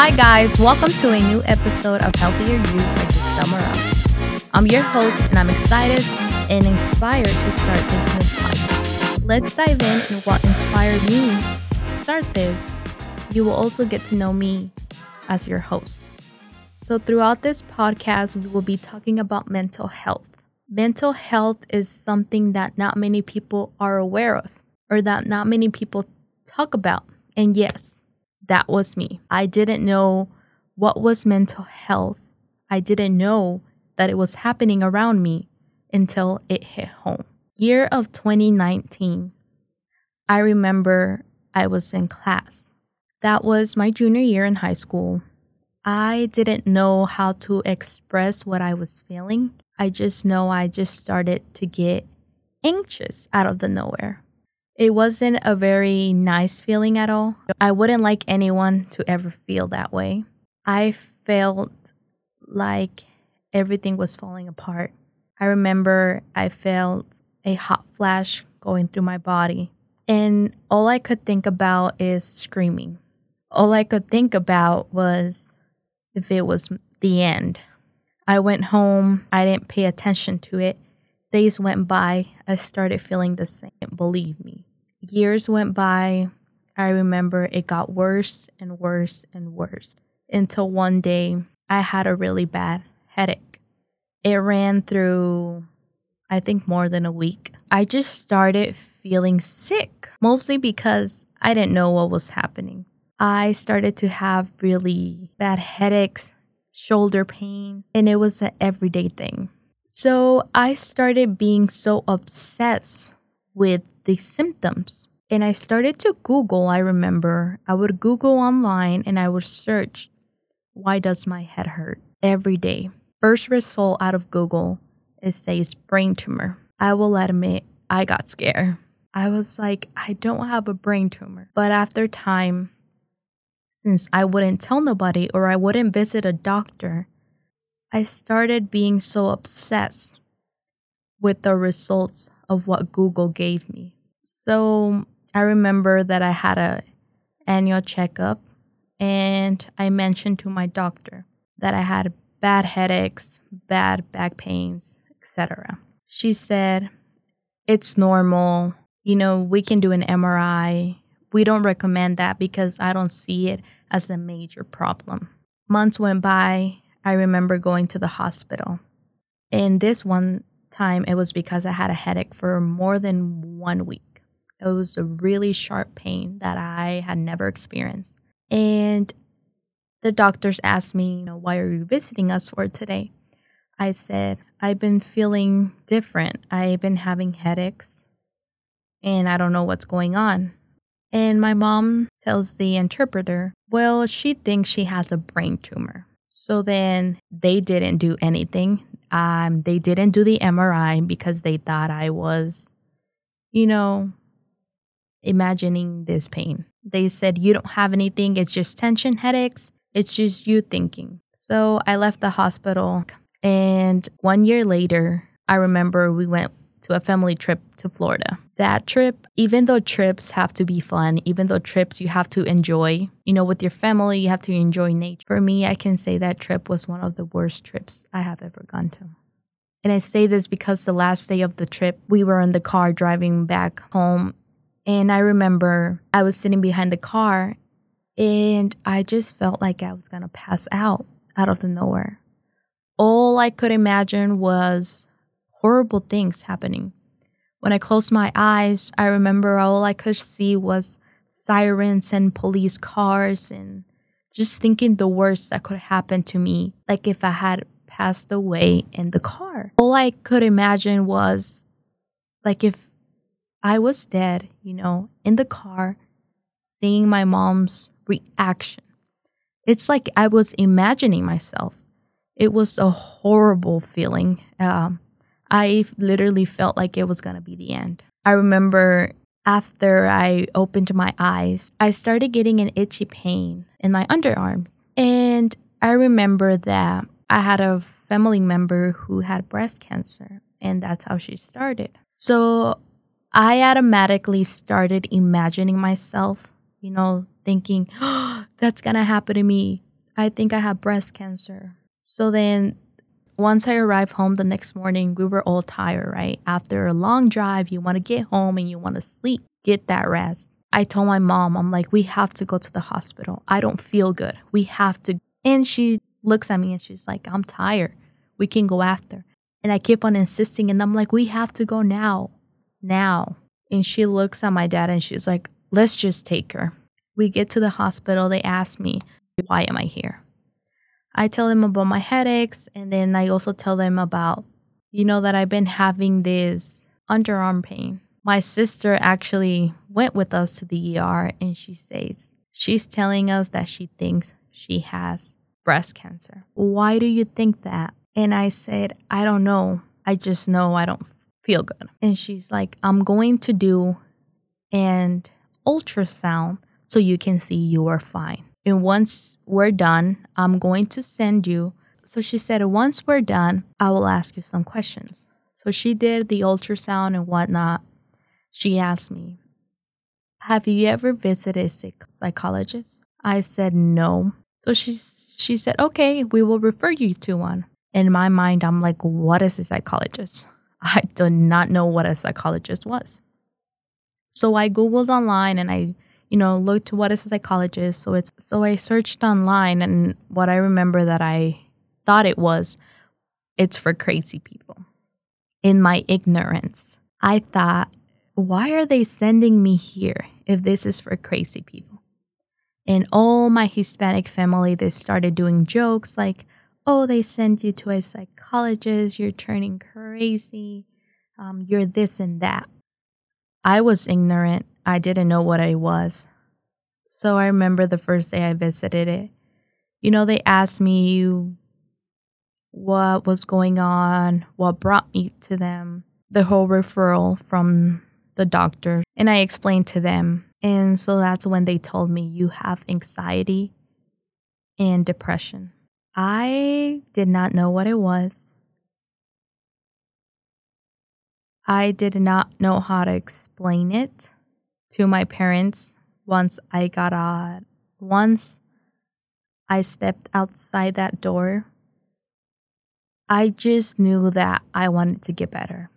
Hi, guys. Welcome to a new episode of Healthier You with Summer Up. I'm your host, and I'm excited and inspired to start this new podcast. Let's dive in and what inspired me to start this. You will also get to know me as your host. So, throughout this podcast, we will be talking about mental health. Mental health is something that not many people are aware of or that not many people talk about. And yes, that was me. I didn't know what was mental health. I didn't know that it was happening around me until it hit home. Year of 2019. I remember I was in class. That was my junior year in high school. I didn't know how to express what I was feeling. I just know I just started to get anxious out of the nowhere. It wasn't a very nice feeling at all. I wouldn't like anyone to ever feel that way. I felt like everything was falling apart. I remember I felt a hot flash going through my body, and all I could think about is screaming. All I could think about was if it was the end. I went home, I didn't pay attention to it. Days went by, I started feeling the same. Believe me, years went by. I remember it got worse and worse and worse until one day I had a really bad headache. It ran through, I think, more than a week. I just started feeling sick, mostly because I didn't know what was happening. I started to have really bad headaches, shoulder pain, and it was an everyday thing. So I started being so obsessed with the symptoms. And I started to Google, I remember. I would Google online and I would search, why does my head hurt? Every day. First result out of Google, it says brain tumor. I will admit, I got scared. I was like, I don't have a brain tumor. But after time, since I wouldn't tell nobody or I wouldn't visit a doctor, I started being so obsessed with the results of what Google gave me. So I remember that I had a annual checkup and I mentioned to my doctor that I had bad headaches, bad back pains, etc. She said, "It's normal. You know, we can do an MRI. We don't recommend that because I don't see it as a major problem." Months went by. I remember going to the hospital. And this one time it was because I had a headache for more than one week. It was a really sharp pain that I had never experienced. And the doctors asked me, you know, why are you visiting us for today? I said, I've been feeling different. I've been having headaches and I don't know what's going on. And my mom tells the interpreter, well, she thinks she has a brain tumor. So then they didn't do anything. Um, they didn't do the MRI because they thought I was, you know, imagining this pain. They said, You don't have anything, it's just tension headaches, it's just you thinking. So I left the hospital, and one year later, I remember we went to a family trip to Florida. That trip, even though trips have to be fun, even though trips you have to enjoy, you know, with your family, you have to enjoy nature. For me, I can say that trip was one of the worst trips I have ever gone to. And I say this because the last day of the trip, we were in the car driving back home and I remember I was sitting behind the car and I just felt like I was going to pass out out of the nowhere. All I could imagine was horrible things happening. When I closed my eyes, I remember all I could see was sirens and police cars and just thinking the worst that could happen to me, like if I had passed away in the car. All I could imagine was like if I was dead, you know, in the car, seeing my mom's reaction. It's like I was imagining myself. It was a horrible feeling. Um, I literally felt like it was going to be the end. I remember after I opened my eyes, I started getting an itchy pain in my underarms. And I remember that I had a family member who had breast cancer, and that's how she started. So I automatically started imagining myself, you know, thinking, oh, that's gonna happen to me. I think I have breast cancer. So then once I arrived home the next morning, we were all tired, right? After a long drive, you want to get home and you want to sleep, get that rest. I told my mom, I'm like, we have to go to the hospital. I don't feel good. We have to. And she looks at me and she's like, I'm tired. We can go after. And I keep on insisting. And I'm like, we have to go now, now. And she looks at my dad and she's like, let's just take her. We get to the hospital. They ask me, why am I here? I tell them about my headaches. And then I also tell them about, you know, that I've been having this underarm pain. My sister actually went with us to the ER and she says, she's telling us that she thinks she has breast cancer. Why do you think that? And I said, I don't know. I just know I don't feel good. And she's like, I'm going to do an ultrasound so you can see you are fine. And once we're done, I'm going to send you. So she said, once we're done, I will ask you some questions. So she did the ultrasound and whatnot. She asked me, Have you ever visited a psychologist? I said, No. So she, she said, Okay, we will refer you to one. In my mind, I'm like, What is a psychologist? I did not know what a psychologist was. So I Googled online and I, you know, look to what is a psychologist. So it's so I searched online and what I remember that I thought it was, it's for crazy people. In my ignorance, I thought why are they sending me here if this is for crazy people? And all my Hispanic family, they started doing jokes like, oh, they send you to a psychologist, you're turning crazy, um, you're this and that. I was ignorant. I didn't know what I was. So I remember the first day I visited it. You know, they asked me what was going on, what brought me to them, the whole referral from the doctor and I explained to them. And so that's when they told me you have anxiety and depression. I did not know what it was. I did not know how to explain it to my parents once I got out. Once I stepped outside that door, I just knew that I wanted to get better.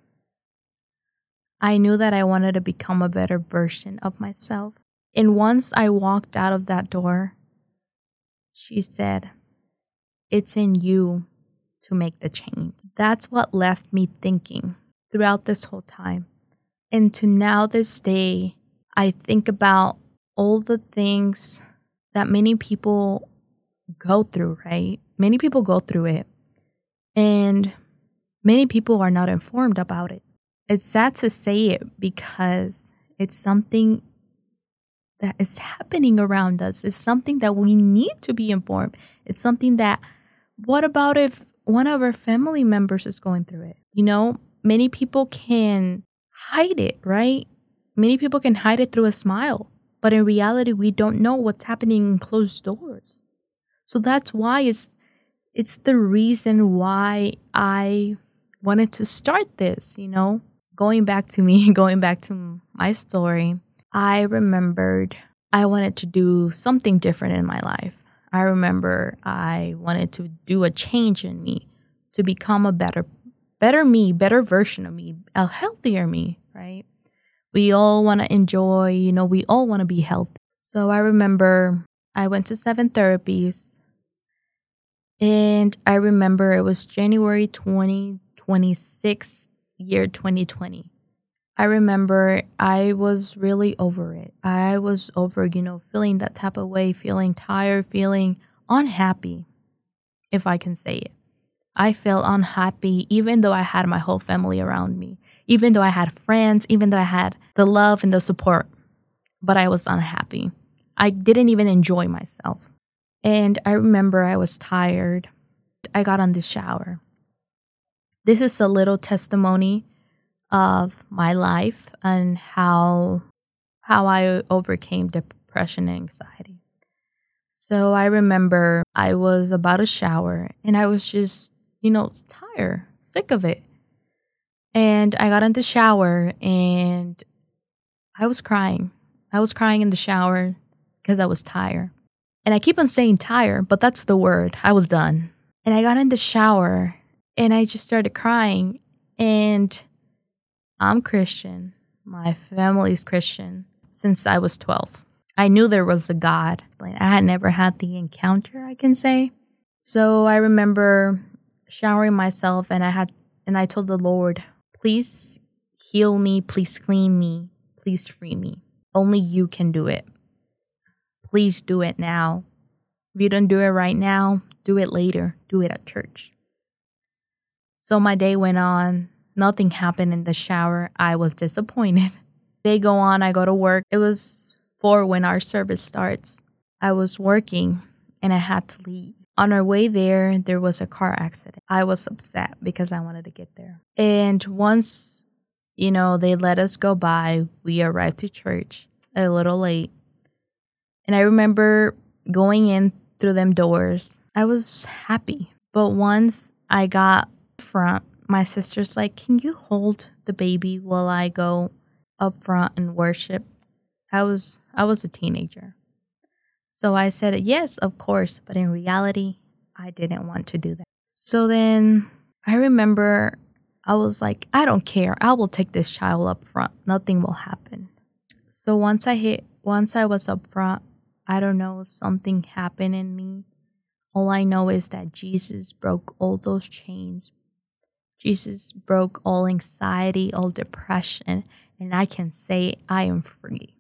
I knew that I wanted to become a better version of myself. And once I walked out of that door, she said, It's in you to make the change. That's what left me thinking throughout this whole time. And to now, this day, I think about all the things that many people go through, right? Many people go through it. And many people are not informed about it it's sad to say it because it's something that is happening around us. It's something that we need to be informed. It's something that, what about if one of our family members is going through it? You know, many people can hide it, right? Many people can hide it through a smile, but in reality, we don't know what's happening in closed doors. So that's why it's it's the reason why I wanted to start this, you know, going back to me, going back to my story, I remembered I wanted to do something different in my life. I remember I wanted to do a change in me to become a better better me, better version of me, a healthier me, right? We all want to enjoy, you know, we all want to be healthy. So I remember I went to seven therapies and I remember it was January 2026 year 2020. I remember I was really over it. I was over, you know, feeling that type of way, feeling tired, feeling unhappy, if I can say it. I felt unhappy even though I had my whole family around me, even though I had friends, even though I had the love and the support, but I was unhappy. I didn't even enjoy myself. And I remember I was tired. I got on the shower this is a little testimony of my life and how how I overcame depression and anxiety. So I remember I was about to shower and I was just, you know, tired, sick of it. And I got in the shower and I was crying. I was crying in the shower because I was tired. And I keep on saying tired, but that's the word. I was done. And I got in the shower and I just started crying. And I'm Christian. My family's Christian since I was 12. I knew there was a God. I had never had the encounter, I can say. So I remember showering myself and I had and I told the Lord, "Please heal me, please clean me, please free me. Only you can do it. Please do it now. If you don't do it right now, do it later. Do it at church." So my day went on. Nothing happened in the shower. I was disappointed. They go on, I go to work. It was four when our service starts. I was working and I had to leave. On our way there, there was a car accident. I was upset because I wanted to get there. And once, you know, they let us go by, we arrived to church a little late. And I remember going in through them doors. I was happy. But once I got front, my sister's like, Can you hold the baby while I go up front and worship? I was I was a teenager. So I said, Yes, of course, but in reality, I didn't want to do that. So then I remember I was like, I don't care. I will take this child up front. Nothing will happen. So once I hit once I was up front, I don't know, something happened in me. All I know is that Jesus broke all those chains, Jesus broke all anxiety, all depression, and I can say I am free.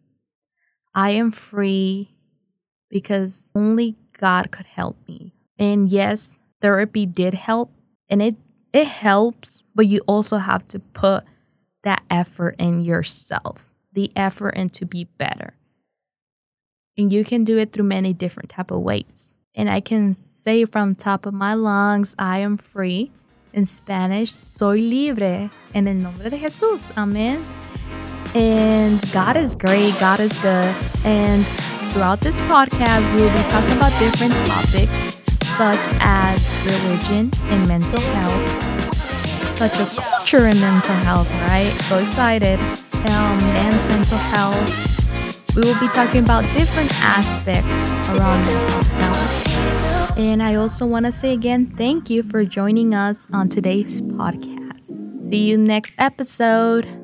I am free because only God could help me. And yes, therapy did help and it it helps, but you also have to put that effort in yourself, the effort and to be better. And you can do it through many different type of ways. And I can say from top of my lungs, I am free in Spanish, soy libre. En el nombre de Jesús. Amen. And God is great. God is good. And throughout this podcast, we will be talking about different topics such as religion and mental health, such as culture and mental health, right? So excited. Um, mental health. We will be talking about different aspects around mental health. And I also want to say again, thank you for joining us on today's podcast. See you next episode.